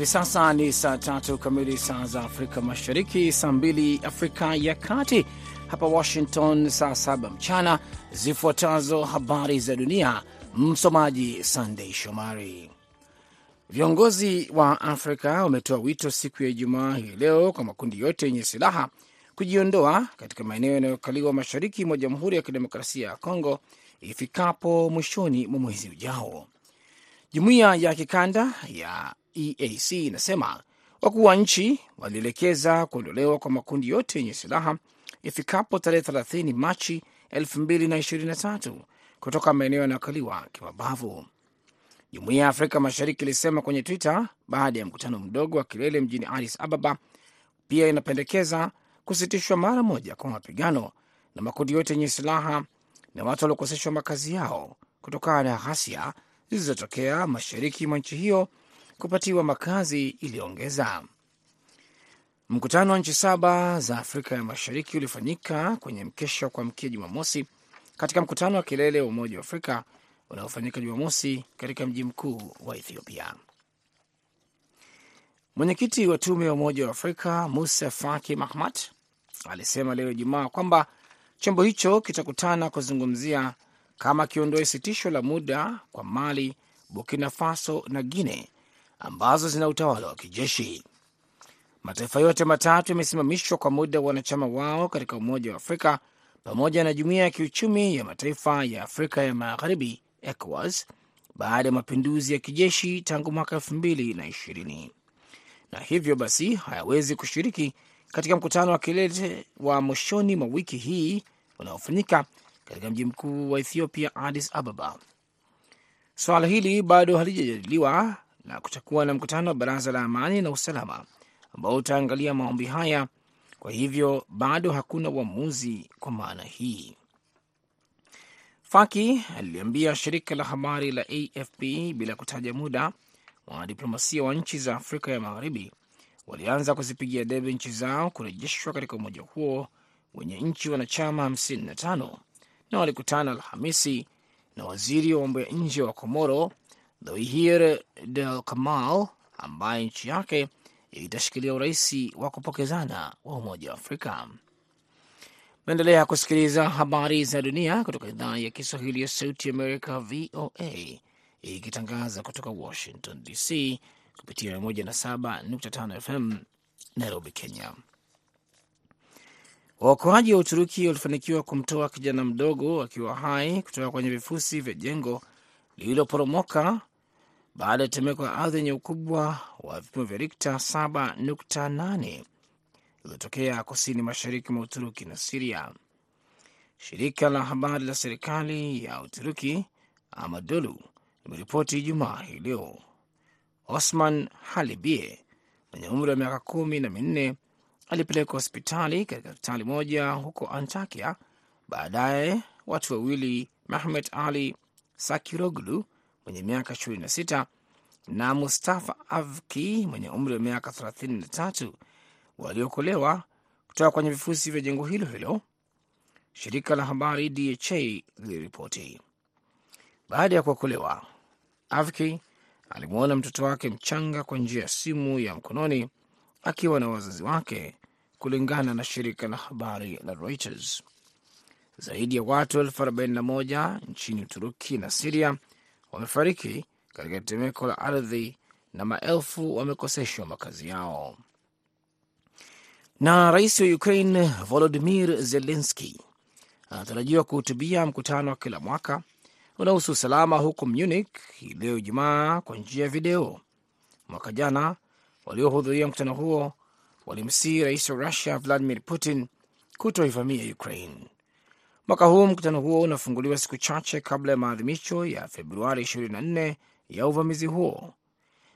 Hivi sasa ni saa tatu kamili saa za Afrika Mashariki, saa mbili Afrika ya Kati, hapa Washington saa saba mchana. Zifuatazo habari za dunia, msomaji Sandei Shomari. Viongozi wa Afrika wametoa wito siku ya Ijumaa hii leo kwa makundi yote yenye silaha kujiondoa katika maeneo yanayokaliwa mashariki mwa Jamhuri ya Kidemokrasia ya Kongo ifikapo mwishoni mwa mwezi ujao. Jumuiya ya kikanda ya EAC inasema wakuu wa nchi walielekeza kuondolewa kwa makundi yote yenye silaha ifikapo tarehe 30 Machi 2023 kutoka maeneo yanayokaliwa kimabavu. Jumuiya ya Afrika Mashariki ilisema kwenye Twitter baada ya mkutano mdogo wa kilele mjini Addis Ababa, pia inapendekeza kusitishwa mara moja kwa mapigano na makundi yote yenye silaha na watu waliokoseshwa makazi yao kutokana na ghasia zilizotokea mashariki mwa nchi hiyo kupatiwa makazi, iliyoongeza. Mkutano wa nchi saba za Afrika ya Mashariki ulifanyika kwenye mkesha wa kuamkia Jumamosi katika mkutano wa kilele wa Umoja wa Afrika unaofanyika Jumamosi katika mji mkuu wa Ethiopia. Mwenyekiti wa tume ya Umoja wa Afrika Musa Faki Mahamat alisema leo Ijumaa kwamba chombo hicho kitakutana kuzungumzia kama kiondoe sitisho la muda kwa Mali, Burkina Faso na Guine ambazo zina utawala wa kijeshi. Mataifa yote matatu yamesimamishwa kwa muda wa wanachama wao katika Umoja wa Afrika pamoja na Jumuiya ya Kiuchumi ya Mataifa ya Afrika ya Magharibi, ECOWAS, baada ya mapinduzi ya kijeshi tangu mwaka elfu mbili na ishirini na hivyo basi hayawezi kushiriki katika mkutano wa kilele wa mwishoni mwa wiki hii unaofanyika katika mji mkuu wa Ethiopia, Addis Ababa. Swala hili bado halijajadiliwa na kutakuwa na mkutano wa Baraza la Amani na Usalama ambao utaangalia maombi haya. Kwa hivyo bado hakuna uamuzi kwa maana hii. Faki aliliambia shirika la habari la AFP bila kutaja muda wanadiplomasia wa nchi za Afrika ya Magharibi walianza kuzipigia debe nchi zao kurejeshwa katika umoja huo wenye nchi wanachama 55 na walikutana Alhamisi na waziri wa mambo ya nje wa Komoro Dhoihir Del Kamal ambaye nchi yake itashikilia urais wa kupokezana wa Umoja wa Afrika. Naendelea kusikiliza habari za dunia kutoka idhaa ya Kiswahili ya Sauti Amerika, VOA, ikitangaza kutoka Washington DC kupitia 107.5 FM Nairobi, Kenya. Waokoaji wa Uturuki walifanikiwa kumtoa kijana mdogo akiwa hai kutoka kwenye vifusi vya jengo lililoporomoka baada ya tetemeko la ardhi yenye ukubwa wa vipimo vya Rikta 7.8 iliyotokea kusini mashariki mwa Uturuki na Siria. Shirika la habari la serikali ya Uturuki Amadolu limeripoti Ijumaa hii leo. Osman Halibie mwenye umri wa miaka kumi na minne alipelekwa hospitali katika hospitali moja huko Antakya. Baadaye watu wawili Mehmet Ali Sakiroglu mwenye miaka 26 na Mustafa Avki mwenye umri wa miaka 33 waliokolewa kutoka kwenye vifusi vya jengo hilo hilo, shirika la habari DHA liliripoti. Baada ya kuokolewa, Avki alimwona mtoto wake mchanga kwa njia ya simu ya mkononi akiwa na wazazi wake, kulingana na shirika la habari la Reuters. Zaidi ya watu elfu arobaini na moja nchini Uturuki na Siria wamefariki katika tetemeko la ardhi na maelfu wamekoseshwa makazi yao. Na rais wa Ukraine Volodimir Zelenski anatarajiwa kuhutubia mkutano wa kila mwaka unahusu usalama huko Munich hii leo Ijumaa kwa njia ya video. Mwaka jana waliohudhuria mkutano huo walimsihi rais wa Russia Vladimir Putin kutoivamia Ukraine. Mwaka huu mkutano huo unafunguliwa siku chache kabla ya maadhimisho ya Februari 24 ya uvamizi huo.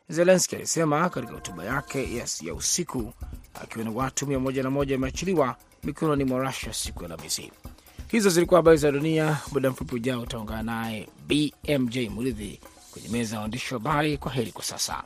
Zelenski alisema katika hotuba yake yes, ya usiku akiwa na watu mia moja na moja wameachiliwa mikononi mwa Rusia siku ya Alhamisi. Hizo zilikuwa habari za dunia. Muda mfupi ujao utaungana naye BMJ Muridhi kwenye meza ya waandishi wa habari. Kwa heri kwa sasa.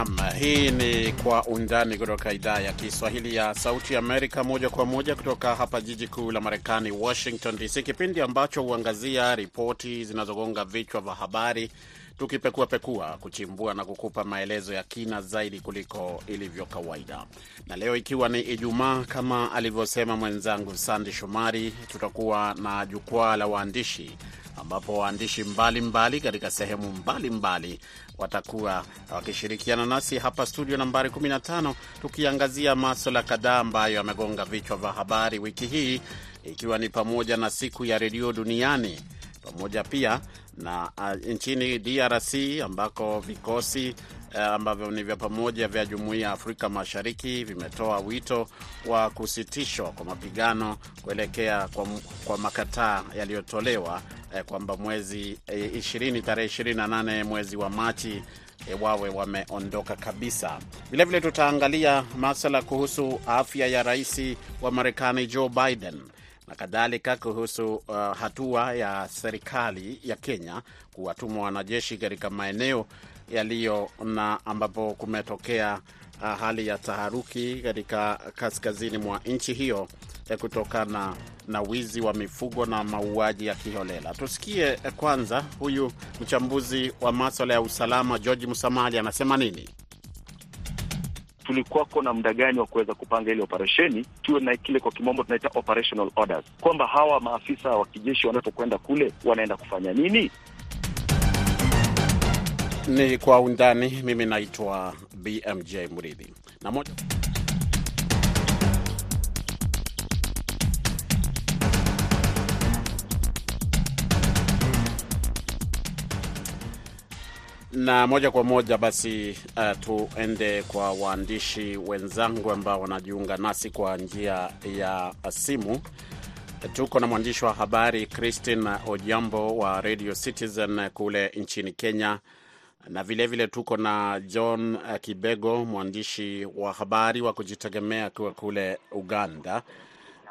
Nam, hii ni Kwa Undani kutoka idhaa ya Kiswahili ya Sauti Amerika, moja kwa moja kutoka hapa jiji kuu la Marekani, Washington DC, kipindi ambacho huangazia ripoti zinazogonga vichwa vya habari, tukipekuapekua, kuchimbua na kukupa maelezo ya kina zaidi kuliko ilivyo kawaida. Na leo ikiwa ni Ijumaa, kama alivyosema mwenzangu Sandi Shomari, tutakuwa na jukwaa la waandishi ambapo waandishi mbalimbali katika sehemu mbalimbali mbali watakuwa wakishirikiana nasi hapa studio nambari 15 tukiangazia maswala kadhaa ambayo yamegonga vichwa vya habari wiki hii, ikiwa ni pamoja na siku ya redio duniani pamoja pia na uh, nchini DRC ambako vikosi ambavyo ni vya pamoja vya Jumuiya ya Afrika Mashariki vimetoa wito wa kusitishwa kwa mapigano kuelekea kwa, kwa makataa yaliyotolewa eh, kwamba mwezi eh, 20 tarehe 28 mwezi wa Machi eh, wawe wameondoka kabisa. Vilevile tutaangalia masala kuhusu afya ya rais wa Marekani Joe Biden na kadhalika kuhusu uh, hatua ya serikali ya Kenya kuwatuma wanajeshi katika maeneo yaliyo na ambapo kumetokea uh, hali ya taharuki katika kaskazini mwa nchi hiyo kutokana na wizi wa mifugo na mauaji ya kiholela. Tusikie kwanza huyu mchambuzi wa maswala ya usalama George Musamali anasema nini. Tulikuwako na muda gani wa kuweza kupanga ile operesheni, tuwe na kile kwa kimombo tunaita operational orders, kwamba hawa maafisa wa kijeshi wanapokwenda kule wanaenda kufanya nini? Ni kwa undani. Mimi naitwa BMJ Mridhi na moja na moja kwa moja basi, uh, tuende kwa waandishi wenzangu ambao wanajiunga nasi kwa njia ya simu. Tuko na mwandishi wa habari Christine Ojambo wa Radio Citizen kule nchini Kenya, na vilevile vile tuko na John Kibego, mwandishi wa habari wa kujitegemea akiwa kule Uganda,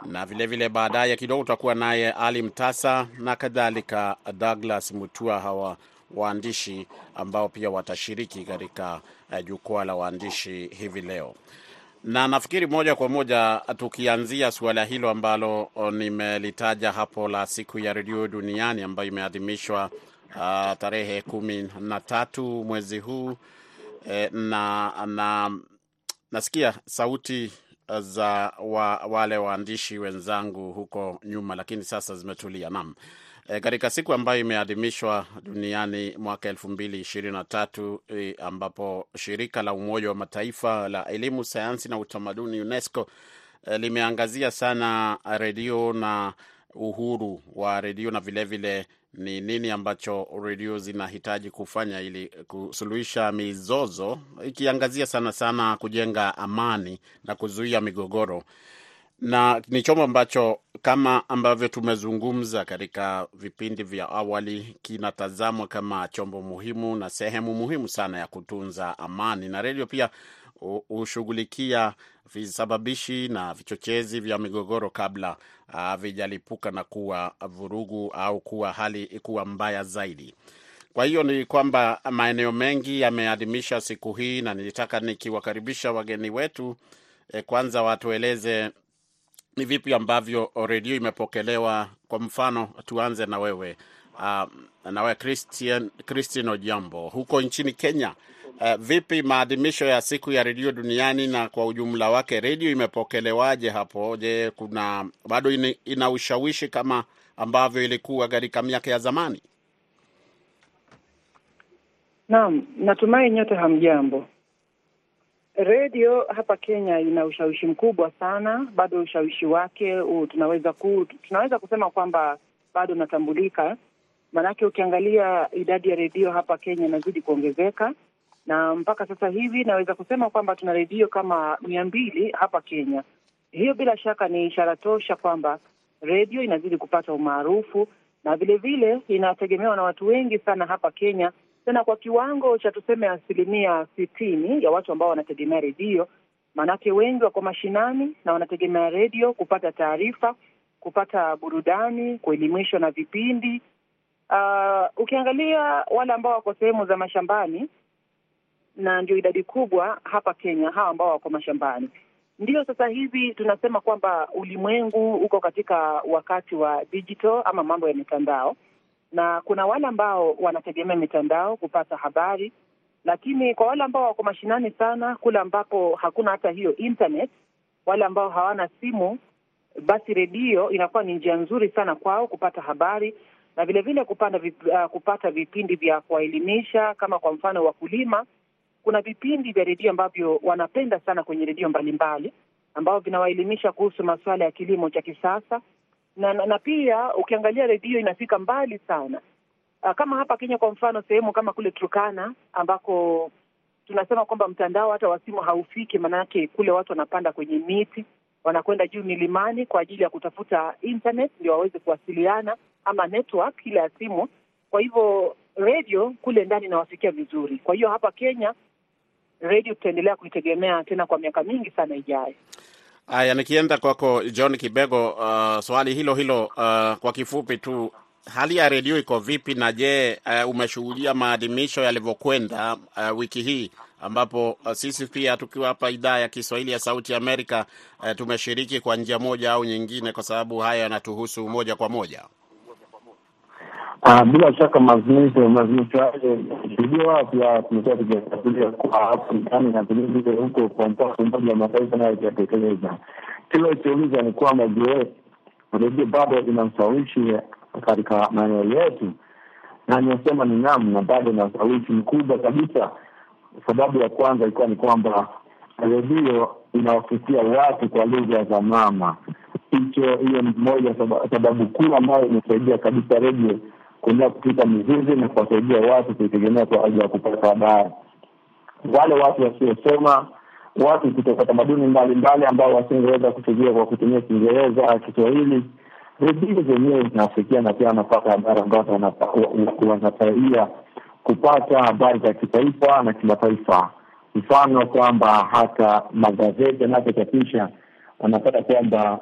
na vilevile baadaye kidogo tutakuwa naye Ali Mtasa na kadhalika Douglas Mutua hawa waandishi ambao pia watashiriki katika uh, jukwaa la waandishi hivi leo, na nafikiri moja kwa moja tukianzia suala hilo ambalo nimelitaja hapo la siku ya redio duniani ambayo imeadhimishwa uh, tarehe kumi na tatu mwezi huu eh, na, na nasikia sauti za wa, wale waandishi wenzangu huko nyuma, lakini sasa zimetulia. Naam. E, katika siku ambayo imeadhimishwa duniani mwaka elfu mbili ishirini na tatu e, ambapo shirika la Umoja wa Mataifa la elimu, sayansi na utamaduni UNESCO e, limeangazia sana redio na uhuru wa redio na vilevile vile, ni nini ambacho redio zinahitaji kufanya ili kusuluhisha mizozo, ikiangazia sana sana kujenga amani na kuzuia migogoro? Na ni chombo ambacho kama ambavyo tumezungumza katika vipindi vya awali kinatazamwa kama chombo muhimu na sehemu muhimu sana ya kutunza amani, na redio pia hushughulikia visababishi na vichochezi vya migogoro kabla havijalipuka uh, na kuwa vurugu au kuwa hali kuwa mbaya zaidi. Kwa hiyo ni kwamba maeneo mengi yameadhimisha siku hii, na nilitaka nikiwakaribisha wageni wetu eh, kwanza watueleze ni vipi ambavyo redio imepokelewa. Kwa mfano, tuanze na wewe uh, na wewe Christian, Ojambo huko nchini Kenya. Uh, vipi maadhimisho ya siku ya redio duniani na kwa ujumla wake redio imepokelewaje hapo? Je, kuna bado ina, ina ushawishi kama ambavyo ilikuwa katika miaka ya zamani? Naam, natumai nyote hamjambo. Redio hapa Kenya ina ushawishi mkubwa sana, bado ushawishi wake u, tunaweza ku, tunaweza kusema kwamba bado unatambulika, maanake ukiangalia idadi ya redio hapa Kenya inazidi kuongezeka, na mpaka sasa hivi naweza kusema kwamba tuna redio kama mia mbili hapa Kenya. Hiyo bila shaka ni ishara tosha kwamba redio inazidi kupata umaarufu na vilevile inategemewa na watu wengi sana hapa Kenya tena kwa kiwango cha tuseme asilimia sitini ya watu ambao wanategemea redio. Maanake wengi wako mashinani na wanategemea redio kupata taarifa, kupata burudani, kuelimishwa na vipindi. Uh, ukiangalia wale ambao wako sehemu za mashambani na ndio idadi kubwa hapa Kenya, hawa ambao wako mashambani. Ndiyo sasa hivi tunasema kwamba ulimwengu uko katika wakati wa digital ama mambo ya mitandao, na kuna wale ambao wanategemea mitandao kupata habari, lakini kwa wale ambao wako mashinani sana, kule ambapo hakuna hata hiyo internet, wale ambao hawana simu, basi redio inakuwa ni njia nzuri sana kwao kupata habari na vilevile kupanda vip, uh, kupata vipindi vya kuwaelimisha kama kwa mfano wakulima kuna vipindi vya redio ambavyo wanapenda sana kwenye redio mbalimbali ambavyo vinawaelimisha kuhusu masuala ya kilimo cha kisasa na, na, na pia ukiangalia redio inafika mbali sana. Uh, kama hapa Kenya kwa mfano, sehemu kama kule Turkana ambako tunasema kwamba mtandao hata wa simu haufiki, maanake kule watu wanapanda kwenye miti, wanakwenda juu milimani kwa ajili ya kutafuta internet ndio waweze kuwasiliana ama network ile ya simu. Kwa hivyo redio kule ndani inawafikia vizuri. Kwa hiyo hapa Kenya redio tutaendelea kuitegemea tena kwa miaka mingi sana ijayo. Haya, nikienda kwako John Kibego, uh, swali hilo hilo uh, kwa kifupi tu, hali ya redio iko vipi? Na je, uh, umeshuhudia maadhimisho yalivyokwenda uh, wiki hii ambapo uh, sisi pia tukiwa hapa idhaa ya Kiswahili ya Sauti Amerika uh, tumeshiriki kwa njia moja au nyingine, kwa sababu haya yanatuhusu moja kwa moja. Uh, bila shaka maadhimisho maadhimisho hayo shuhudiwa pia tumekuwa tukifuatilia kwa Afrikani na vilevile huko kwa mpaka Umoja wa Mataifa nayo ikiyatekeleza. Kile ikiuliza ni kwamba je, redio bado ina ushawishi katika maeneo yetu? Na nimesema ni naam, na bado ina ushawishi mkubwa kabisa. Sababu ya kwanza ilikuwa ni kwamba redio inawafikia watu kwa lugha za mama. Hicho hiyo ni moja sababu kuu ambayo imesaidia kabisa redio kuendelea kupita mizizi na kuwasaidia watu kuitegemea kwa ajili ya kupata habari. Wale watu wasiosoma, watu kutoka tamaduni mbalimbali ambao wasingeweza kufikia kwa kutumia Kiingereza, Kiswahili, redio zenyewe zinafikia na pia wanapata habari ambazo wanasaidia kupata habari za kitaifa na kimataifa. Mfano kwamba hata magazeti yanapochapisha wanapata kwamba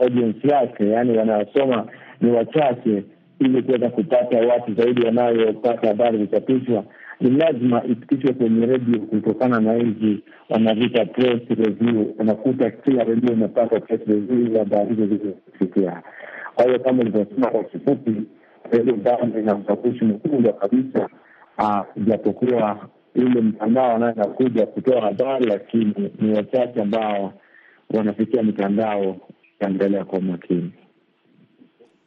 audience yake, yaani wanayosoma ni wachache ili kuweza kupata watu zaidi wanayopata habari kuchapishwa, ni lazima ipitishwe kwenye redio. Kutokana na hizi wanavita press review, unakuta kila redio imepata press review habari hizo zilizofikia. Kwa hiyo kama ulivyosema kwa kifupi, redio bado ina ushawishi mkubwa kabisa, japokuwa ile mtandao anayo inakuja kutoa habari, lakini ni wachache ambao wanafikia mitandao. Taendelea kwa makini.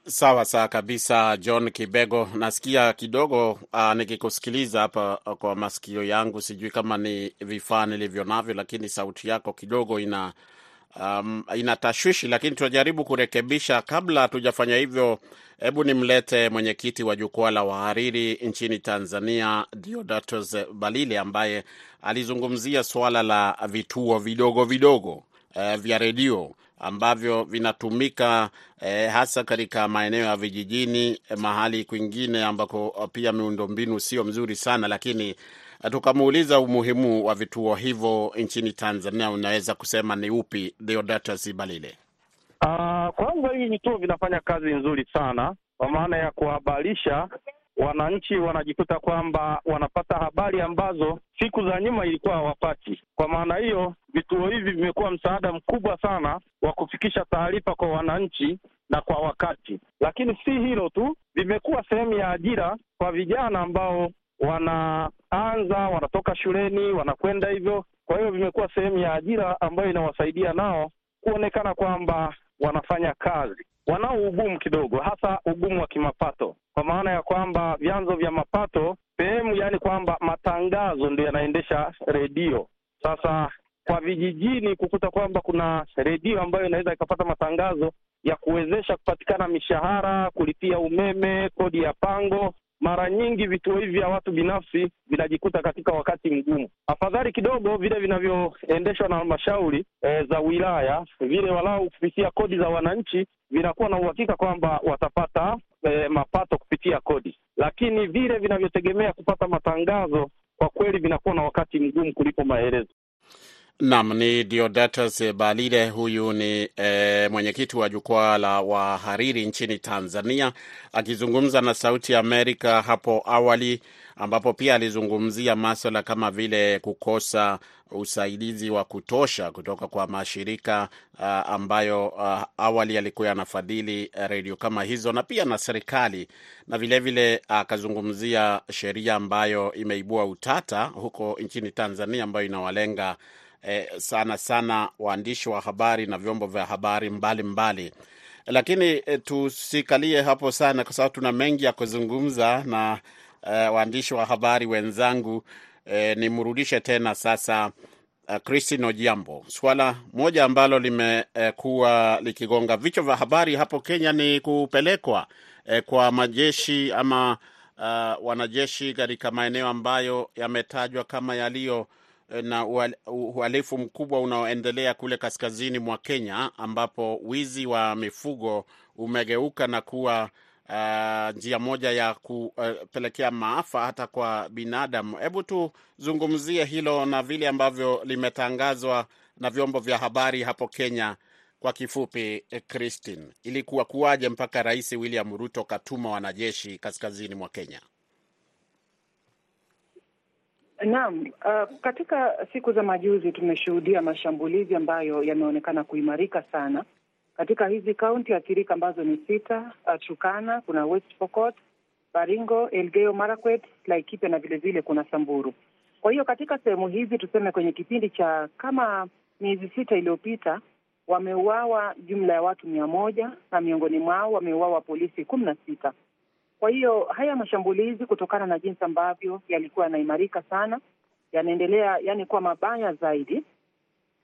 Sawa sawa kabisa, John Kibego. Nasikia kidogo uh, nikikusikiliza hapa kwa masikio yangu, sijui kama ni vifaa nilivyo navyo, lakini sauti yako kidogo ina um, ina tashwishi, lakini tunajaribu kurekebisha. Kabla hatujafanya hivyo, hebu nimlete mwenyekiti wa jukwaa la wahariri nchini Tanzania, Deodatus Balile, ambaye alizungumzia suala la vituo vidogo vidogo uh, vya redio ambavyo vinatumika eh, hasa katika maeneo ya vijijini eh, mahali kwingine ambako pia miundombinu sio mzuri sana, lakini tukamuuliza umuhimu wa vituo hivyo nchini Tanzania, unaweza kusema ni upi, Deodatus Balile? Uh, kwanza hivi vituo vinafanya kazi nzuri sana kwa maana ya kuhabarisha wananchi wanajikuta kwamba wanapata habari ambazo siku za nyuma ilikuwa hawapati. Kwa maana hiyo, vituo hivi vimekuwa msaada mkubwa sana wa kufikisha taarifa kwa wananchi na kwa wakati. Lakini si hilo tu, vimekuwa sehemu ya ajira kwa vijana ambao wanaanza, wanatoka shuleni, wanakwenda hivyo. Kwa hiyo vimekuwa sehemu ya ajira ambayo inawasaidia nao kuonekana kwamba wanafanya kazi wanao ugumu kidogo, hasa ugumu wa kimapato, kwa maana ya kwamba vyanzo vya mapato sehemu, yaani kwamba matangazo ndio yanaendesha redio. Sasa kwa vijijini, kukuta kwamba kuna redio ambayo inaweza ikapata matangazo ya kuwezesha kupatikana mishahara, kulipia umeme, kodi ya pango, mara nyingi vituo hivi vya watu binafsi vinajikuta katika wakati mgumu. Afadhali kidogo vile vinavyoendeshwa na halmashauri e, za wilaya, vile walau kupitia kodi za wananchi vinakuwa na uhakika kwamba watapata e, mapato kupitia kodi, lakini vile vinavyotegemea kupata matangazo kwa kweli vinakuwa na wakati mgumu kulipo maelezo. Naam, ni Diodatus Balile. Huyu ni e, mwenyekiti wa jukwaa la wahariri nchini Tanzania akizungumza na Sauti ya Amerika hapo awali, ambapo pia alizungumzia maswala kama vile kukosa usaidizi wa kutosha kutoka kwa mashirika uh, ambayo uh, awali yalikuwa yanafadhili redio kama hizo na pia na serikali, na vilevile akazungumzia sheria ambayo imeibua utata huko nchini Tanzania ambayo inawalenga eh, sana sana waandishi wa habari na vyombo vya habari mbalimbali mbali. Lakini eh, tusikalie hapo sana kwa sababu tuna mengi ya kuzungumza na eh, waandishi wa habari wenzangu. Eh, nimrudishe tena sasa uh, Christine Ojiambo. Swala moja ambalo limekuwa eh, likigonga vichwa vya habari hapo Kenya ni kupelekwa eh, kwa majeshi ama uh, wanajeshi katika maeneo ambayo yametajwa kama yaliyo na uhalifu mkubwa unaoendelea kule kaskazini mwa Kenya ambapo wizi wa mifugo umegeuka na kuwa uh, njia moja ya kupelekea uh, maafa hata kwa binadamu. Hebu tuzungumzie hilo na vile ambavyo limetangazwa na vyombo vya habari hapo Kenya kwa kifupi. Christine, ilikuwa kuwaje mpaka Rais William Ruto katuma wanajeshi kaskazini mwa Kenya? Naam, uh, katika siku za majuzi tumeshuhudia mashambulizi ambayo yameonekana kuimarika sana katika hizi kaunti athirika ambazo ni sita: uh, Turkana, kuna West Pokot, Baringo, Elgeyo Marakwet, Laikipia na vilevile kuna Samburu. Kwa hiyo katika sehemu hizi tuseme, kwenye kipindi cha kama miezi sita iliyopita wameuawa jumla ya watu mia moja na miongoni mwao wameuawa polisi kumi na sita. Kwa hiyo haya mashambulizi kutokana na jinsi ambavyo yalikuwa yanaimarika sana, yanaendelea yani kuwa mabaya zaidi.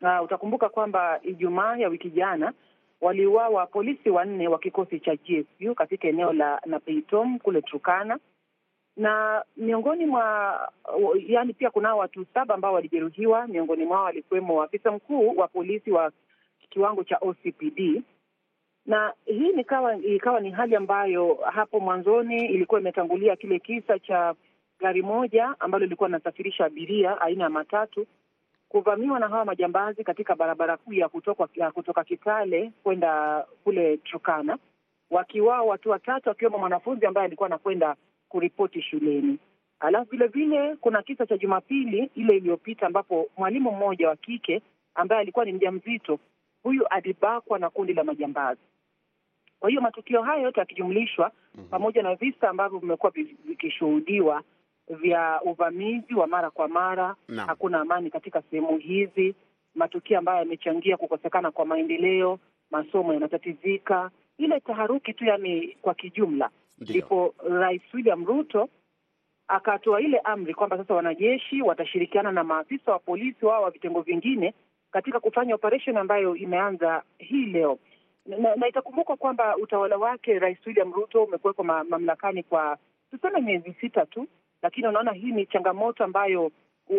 Na utakumbuka kwamba Ijumaa ya wiki jana waliuawa polisi wanne wa kikosi cha GSU katika eneo la Napeitom kule Turkana, na miongoni mwa yani pia kunao watu saba ambao walijeruhiwa. Miongoni mwao walikuwemo afisa mkuu wa polisi wa kiwango cha OCPD na hii nikawa ikawa ni hali ambayo hapo mwanzoni ilikuwa imetangulia kile kisa cha gari moja ambalo lilikuwa linasafirisha abiria aina ya matatu kuvamiwa na hawa majambazi katika barabara kuu ya kutoka, ya kutoka Kitale kwenda kule Turkana, wakiwao watu watatu akiwemo mwanafunzi ambaye alikuwa anakwenda kuripoti shuleni. Alafu vile vile kuna kisa cha Jumapili ile iliyopita ambapo mwalimu mmoja wa kike ambaye alikuwa ni mjamzito, huyu alibakwa na kundi la majambazi. Kwa hiyo matukio haya yote yakijumlishwa, mm -hmm. pamoja na visa ambavyo vimekuwa vikishuhudiwa vya uvamizi wa mara kwa mara no. Hakuna amani katika sehemu hizi, matukio ambayo yamechangia kukosekana kwa maendeleo, masomo yanatatizika, ile taharuki tu, yani kwa kijumla, ndipo Rais William Ruto akatoa ile amri kwamba sasa wanajeshi watashirikiana na maafisa wa polisi wao wa vitengo vingine katika kufanya operesheni ambayo imeanza hii leo. Na, na itakumbukwa kwamba utawala wake Rais William Ruto umekuwekwa ma, mamlakani kwa tuseme miezi sita tu, lakini unaona hii ni changamoto ambayo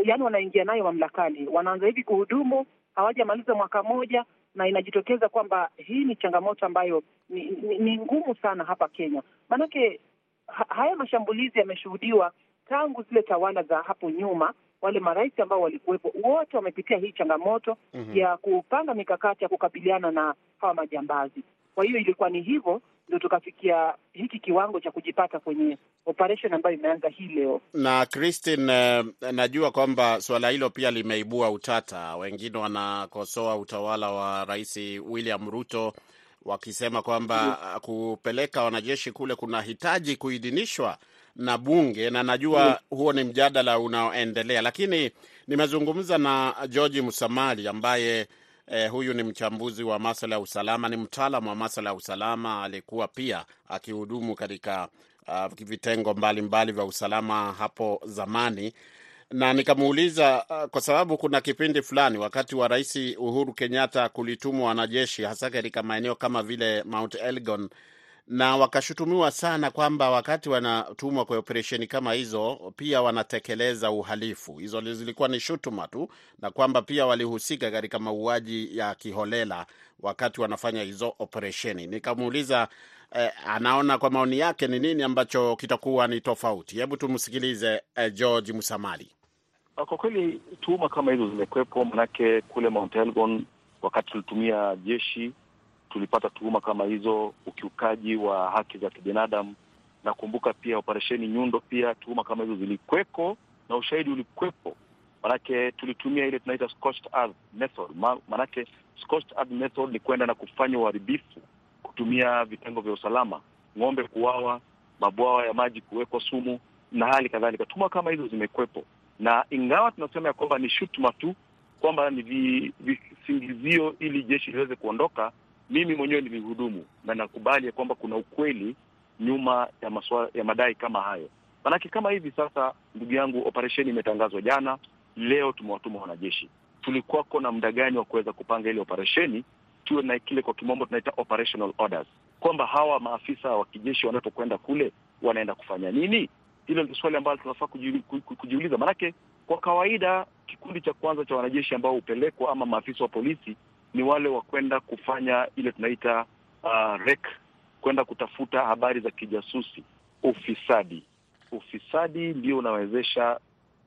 yaani wanaingia nayo mamlakani, wanaanza hivi kuhudumu, hawajamaliza mwaka moja, na inajitokeza kwamba hii ni changamoto ambayo ni, ni, ni ngumu sana hapa Kenya, maanake ha, haya mashambulizi yameshuhudiwa tangu zile tawala za hapo nyuma wale marais ambao walikuwepo wote wamepitia hii changamoto mm -hmm. ya kupanga mikakati ya kukabiliana na hawa majambazi. Kwa hiyo ilikuwa ni hivyo ndio tukafikia hiki kiwango cha kujipata kwenye operation ambayo imeanza hii leo. Na Christine, uh, najua kwamba suala hilo pia limeibua utata. Wengine wanakosoa utawala wa Rais William Ruto wakisema kwamba mm kupeleka wanajeshi kule kuna hitaji kuidhinishwa na bunge na najua mm. huo ni mjadala unaoendelea, lakini nimezungumza na George Musamali ambaye eh, huyu ni mchambuzi wa masuala ya usalama, ni mtaalamu wa masuala ya usalama, alikuwa pia akihudumu katika uh, vitengo mbalimbali vya usalama hapo zamani, na nikamuuliza uh, kwa sababu kuna kipindi fulani wakati wa Rais Uhuru Kenyatta kulitumwa wanajeshi hasa katika maeneo kama vile Mount Elgon na wakashutumiwa sana kwamba wakati wanatumwa kwa operesheni kama hizo pia wanatekeleza uhalifu. Hizo zilikuwa ni shutuma tu, na kwamba pia walihusika katika mauaji ya kiholela wakati wanafanya hizo operesheni. Nikamuuliza eh, anaona kwa maoni yake ni nini ambacho kitakuwa ni tofauti. Hebu tumsikilize eh, George Musamali. Kwa kweli tuhuma kama hizo zimekwepo, manake kule Mount Elgon wakati tulitumia jeshi tulipata tuhuma kama hizo, ukiukaji wa haki za kibinadamu. Nakumbuka pia operesheni Nyundo, pia tuhuma kama hizo zilikweko na ushahidi ulikwepo, manake tulitumia ile tunaita scorched earth method. Manake scorched earth method ni kwenda na kufanya uharibifu kutumia vitengo vya usalama, ng'ombe kuwawa, mabwawa ya maji kuwekwa sumu na hali kadhalika. Tuhuma kama hizo zimekwepo, na ingawa tunasema ya kwamba ni shutuma tu kwamba ni visingizio ili jeshi liweze kuondoka, mimi mwenyewe nilihudumu na nakubali ya kwamba kuna ukweli nyuma ya maswa, ya madai kama hayo. Manake kama hivi sasa, ndugu yangu, operesheni imetangazwa jana, leo tumewatuma wanajeshi. Tulikuwako na muda gani wa kuweza kupanga ile operesheni, tuwe na kile kwa kimombo tunaita operational orders, kwamba hawa maafisa wa kijeshi wanapokwenda kule wanaenda kufanya nini? Hilo ndio swali ambalo tunafaa kujiuliza, manake kwa kawaida kikundi cha kwanza cha wanajeshi ambao hupelekwa ama maafisa wa polisi ni wale wa kwenda kufanya ile tunaita uh, rec, kwenda kutafuta habari za kijasusi, ufisadi. Ufisadi ndio unawezesha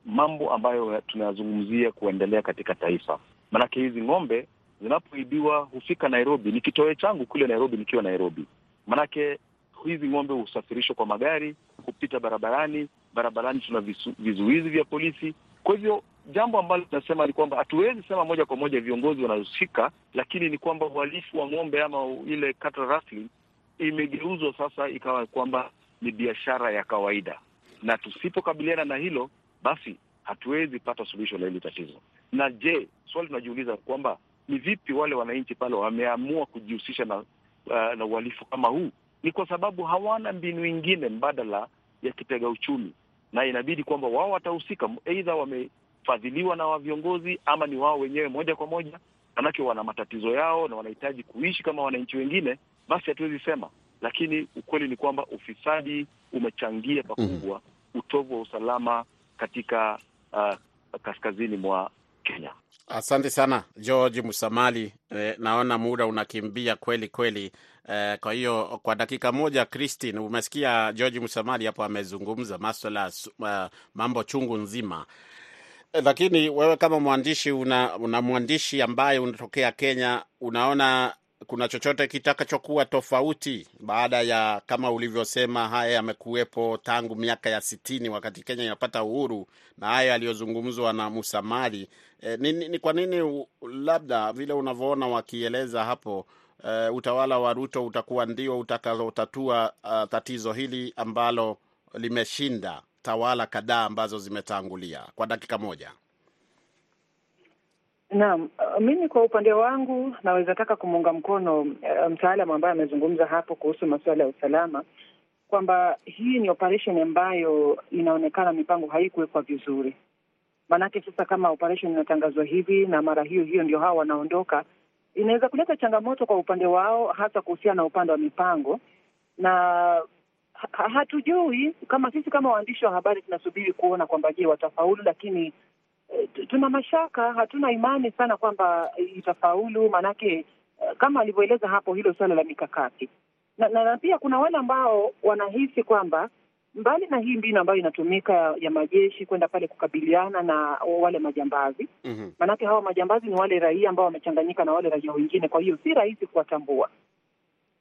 mambo ambayo tunayazungumzia kuendelea katika taifa. Maanake hizi ng'ombe zinapoibiwa hufika Nairobi, ni kitoe changu kule Nairobi nikiwa Nairobi. Maanake hizi ng'ombe husafirishwa kwa magari, hupita barabarani. Barabarani tuna visu, vizuizi vya polisi. Kwa hivyo jambo ambalo tunasema ni kwamba hatuwezi sema moja kwa moja viongozi wanahusika, lakini ni kwamba uhalifu wa ng'ombe ama ile cattle rustling imegeuzwa sasa ikawa kwamba ni biashara ya kawaida, na tusipokabiliana na hilo, basi hatuwezi pata suluhisho la hili tatizo. Na je, swali tunajiuliza kwamba ni vipi wale wananchi pale wameamua kujihusisha na uh, na uhalifu kama huu? Ni kwa sababu hawana mbinu ingine mbadala ya kitega uchumi, na inabidi kwamba wao watahusika, aidha wamefadhiliwa na wa viongozi ama ni wao wenyewe moja kwa moja, manake wana matatizo yao na wanahitaji kuishi kama wananchi wengine. Basi hatuwezi sema, lakini ukweli ni kwamba ufisadi umechangia pakubwa utovu wa usalama katika uh, kaskazini mwa Kenya. Asante sana George Musamali. Eh, naona muda unakimbia kweli kweli. Eh, kwa hiyo kwa dakika moja, Christine, umesikia George Musamali hapo amezungumza maswala uh, mambo chungu nzima lakini wewe kama mwandishi una, una mwandishi ambaye unatokea Kenya, unaona kuna chochote kitakachokuwa tofauti baada ya kama ulivyosema, haya yamekuwepo tangu miaka ya sitini wakati Kenya inapata uhuru, na haya yaliyozungumzwa na Musamali e, ni, ni kwa nini labda vile unavyoona wakieleza hapo e, utawala wa Ruto utakuwa ndio utakalotatua uh, tatizo hili ambalo limeshinda tawala kadhaa ambazo zimetangulia? Kwa dakika moja. Naam, uh, mimi kwa upande wangu naweza taka kumuunga mkono uh, mtaalamu ambaye amezungumza hapo kuhusu masuala ya usalama kwamba hii ni operation ambayo inaonekana mipango haikuwekwa vizuri. Maanake sasa kama operation inatangazwa hivi na mara hiyo hiyo ndio hawa wanaondoka, inaweza kuleta changamoto kwa upande wao, hasa kuhusiana na upande wa mipango na ha hatujui kama sisi kama waandishi wa habari tunasubiri kuona kwamba je, watafaulu, lakini tuna mashaka, hatuna imani sana kwamba itafaulu, maanake kama alivyoeleza hapo, hilo suala la mikakati na, na, na pia kuna wale ambao wanahisi kwamba mbali na hii mbinu ambayo inatumika ya, ya majeshi kwenda pale kukabiliana na wale majambazi mm -hmm. Maanake hawa majambazi ni wale raia ambao wamechanganyika na wale raia wengine, kwa hiyo si rahisi kuwatambua.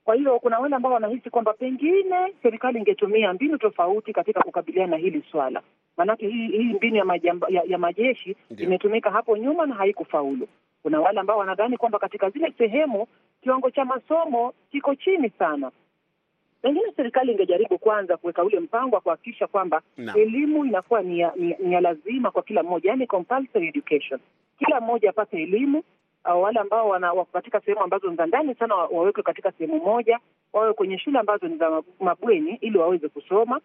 Kwa hiyo kuna wale ambao wanahisi kwamba pengine serikali ingetumia mbinu tofauti katika kukabiliana na hili swala maanake hii hii mbinu ya, majamba, ya, ya majeshi imetumika hapo nyuma na haikufaulu. Kuna wale ambao wanadhani kwamba katika zile sehemu kiwango cha masomo kiko chini sana, pengine serikali ingejaribu kwanza kuweka ule mpango wa kuhakikisha kwamba elimu inakuwa ni ya, ni, ni ya lazima kwa kila mmoja, yani compulsory education, kila mmoja apate elimu. Au wale ambao wako katika sehemu ambazo ni za ndani sana wawekwe katika sehemu moja, wawe kwenye shule ambazo ni za mabweni ili waweze kusoma.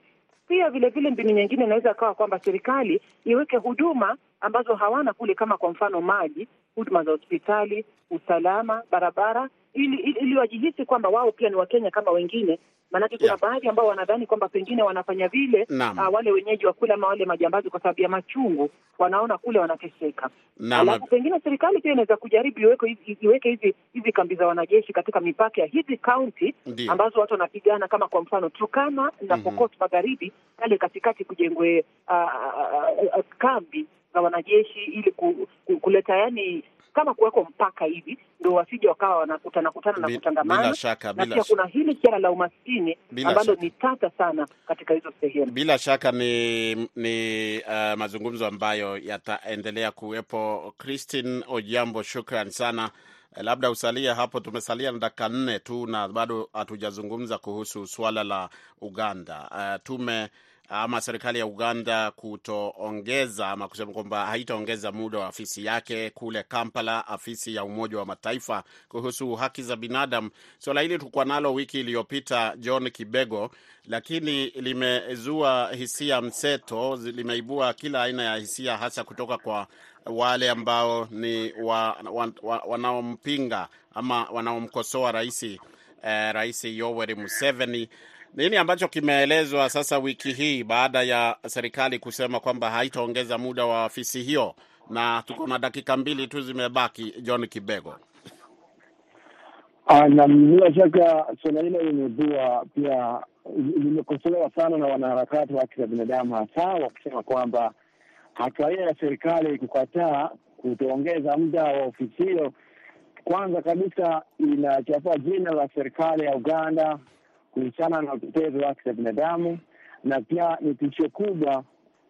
Pia vilevile vile mbinu nyingine inaweza akawa kwamba serikali iweke huduma ambazo hawana kule, kama kwa mfano maji, huduma za hospitali, usalama, barabara, ili ili, ili wajihisi kwamba wao pia ni Wakenya kama wengine. Maanake kuna Yeah. baadhi ambao wanadhani kwamba pengine wanafanya vile uh, wale wenyeji wa kule ama wale majambazi kwa sababu ya machungu, wanaona kule wanateseka. Alafu pengine serikali pia inaweza kujaribu iweke hizi iweke hizi hizi kambi za wanajeshi katika mipaka ya hizi kaunti ambazo watu wanapigana kama kwa mfano Turkana na Pokot mm -hmm. Magharibi, pale katikati kujengwe uh, uh, uh, kambi za wanajeshi ili ku, ku, kuleta yani kama kuwekwa mpaka hivi ndo wasije wakawa wanakutana kutana na kutangamana bila shaka, na pia kuna hili suala la umaskini ambalo ni tata sana katika hizo sehemu. Bila shaka ni, ni uh, mazungumzo ambayo yataendelea kuwepo. Christine Ojambo, shukran sana. Labda usalia hapo, tumesalia na dakika nne tu na bado hatujazungumza kuhusu suala la Uganda. Uh, tume ama serikali ya Uganda kutoongeza ama kusema kwamba haitaongeza muda wa afisi yake kule Kampala, afisi ya Umoja wa Mataifa kuhusu haki za binadamu. Suala hili tulikuwa nalo wiki iliyopita, John Kibego, lakini limezua hisia mseto, limeibua kila aina ya hisia, hasa kutoka kwa wale ambao ni wa, wa, wa, wanaompinga ama wanaomkosoa rais eh, Rais Yoweri Museveni. Nini ambacho kimeelezwa sasa wiki hii baada ya serikali kusema kwamba haitaongeza muda wa afisi hiyo? Na tuko na dakika mbili tu zimebaki, John Kibego. Naam, bila shaka suala hilo limezua pia limekosolewa sana na wanaharakati wa haki za binadamu, hasa wakisema kwamba hatua hiyo ya serikali kukataa kutoongeza muda wa ofisi hiyo, kwanza kabisa inachafua jina la serikali ya Uganda kuhusiana na utetezi wa haki za binadamu, na pia ni tishio kubwa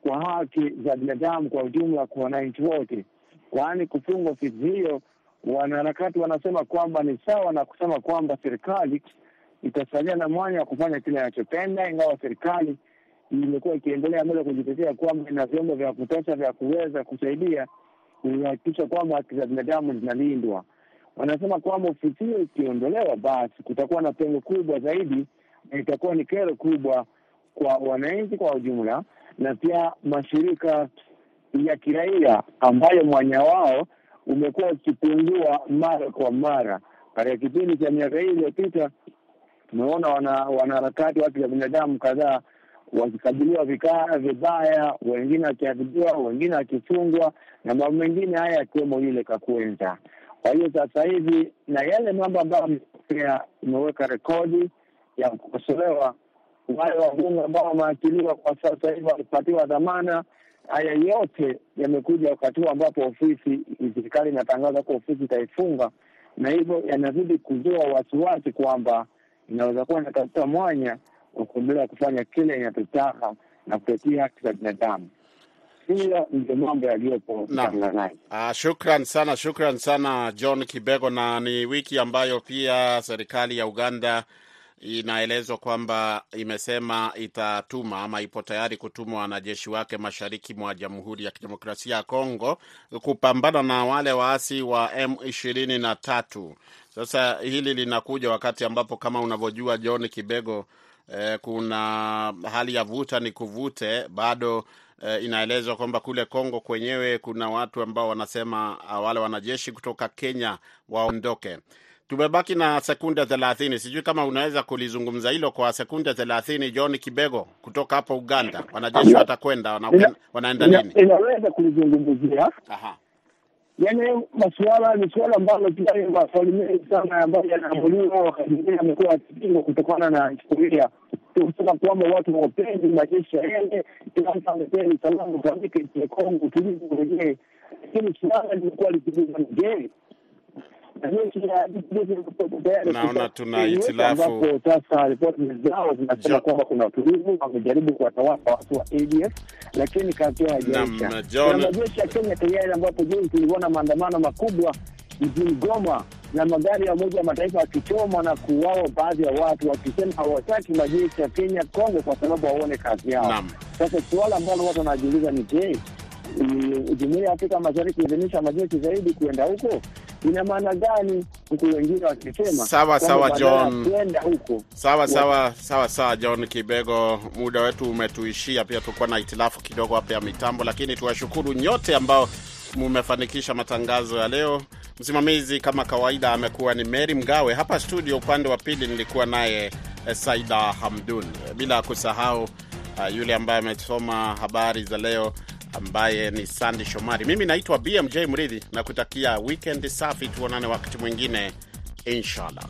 kwa haki za binadamu kwa ujumla kwa wananchi wote, kwani kufungwa ofisi hiyo wanaharakati wanasema kwamba ni sawa na kusema kwamba serikali itasalia na mwanya wa kufanya kile inachopenda, ingawa serikali imekuwa ikiendelea mbele kujitetea kwamba ina vyombo vya kutosha vya kuweza kusaidia kuhakikisha kwamba haki za binadamu zinalindwa. Wanasema kwamba ofisi hiyo ikiondolewa, basi kutakuwa na pengo kubwa zaidi na itakuwa ni kero kubwa kwa wananchi kwa ujumla, na pia mashirika ya kiraia ambayo mwanya wao umekuwa ukipungua mara kwa mara. Katika kipindi cha miaka hii iliyopita, tumeona wanaharakati wana haki za binadamu kadhaa wakikabiliwa vikaa vibaya, wengine wakiadhibiwa, wengine wakifungwa na mambo mengine haya yakiwemo yule Kakwenza. Kwa hiyo sasa hivi na yale mambo ambayo ametokea, imeweka rekodi ya kukosolewa, wale wabunge ambao wameachiliwa kwa sasa hivi walipatiwa dhamana haya yote yamekuja wakati huu ambapo ofisi serikali inatangaza kuwa ofisi itaifunga, na hivyo yanazidi kuzua wasiwasi kwamba inaweza kuwa inatafuta mwanya wa kuendelea kufanya kile inachotaka na kutetea haki za binadamu. Hiyo ndio mambo yaliyopo. Uh, shukran sana, shukran sana John Kibego. Na ni wiki ambayo pia serikali ya Uganda inaelezwa kwamba imesema itatuma ama ipo tayari kutuma wanajeshi wake mashariki mwa Jamhuri ya Kidemokrasia ya Kongo kupambana na wale waasi wa M23. Sasa hili linakuja wakati ambapo kama unavyojua John Kibego, eh, kuna hali ya vuta ni kuvute bado eh, inaelezwa kwamba kule Kongo kwenyewe kuna watu ambao wanasema ah, wale wanajeshi kutoka Kenya waondoke. Tumebaki na sekunde thelathini. Sijui kama unaweza kulizungumza hilo kwa sekunde thelathini. John Kibego kutoka hapo Uganda, wanajeshi watakwenda wanaenda lini? inaweza kulizungumzia Aha. Yani masuala ni suala ambalo pia maswali mengi sana ambayo yanaambuliwa wakati mwingine amekuwa akipingwa kutokana na historia. Kusema kwamba watu wapendi majeshi yaende, kila mtu amependi usalama ufanyike Kongo, utulivu urejee, lakini suala limekuwa likipingwa je, Naona tuna hitilafu. sasa ripoti zao zinasema kwamba kuna utulivu, wamejaribu kuwatawala watu wa ADF, lakini. John- Kuna majeshi ya Kenya tayari, ambapo juzi tuliona maandamano makubwa mjini Goma na magari ya Umoja wa Mataifa wakichoma na kuuawa baadhi ya watu wakisema hawataki majeshi ya Kenya Kongo kwa sababu hawaone kazi yao. Sasa suala ambalo watu wanajiuliza ni je, Jumuiya ya Afrika Mashariki kuidhinisha majeshi zaidi kuenda huko ina maana gani? Huku wengine wakisema Sawa, sawa, John. kwenda huko Sawa sawa sawa sawa, John Kibego, muda wetu umetuishia. Pia tulikuwa na itilafu kidogo hapa ya mitambo, lakini tuwashukuru nyote ambao mumefanikisha matangazo ya leo. Msimamizi kama kawaida amekuwa ni Mary Mgawe. Hapa studio upande wa pili nilikuwa naye eh, Saida Hamdun, bila kusahau uh, yule ambaye amesoma habari za leo ambaye ni Sandi Shomari. Mimi naitwa BMJ Mridhi na kutakia weekend safi, tuonane wakati mwingine inshallah.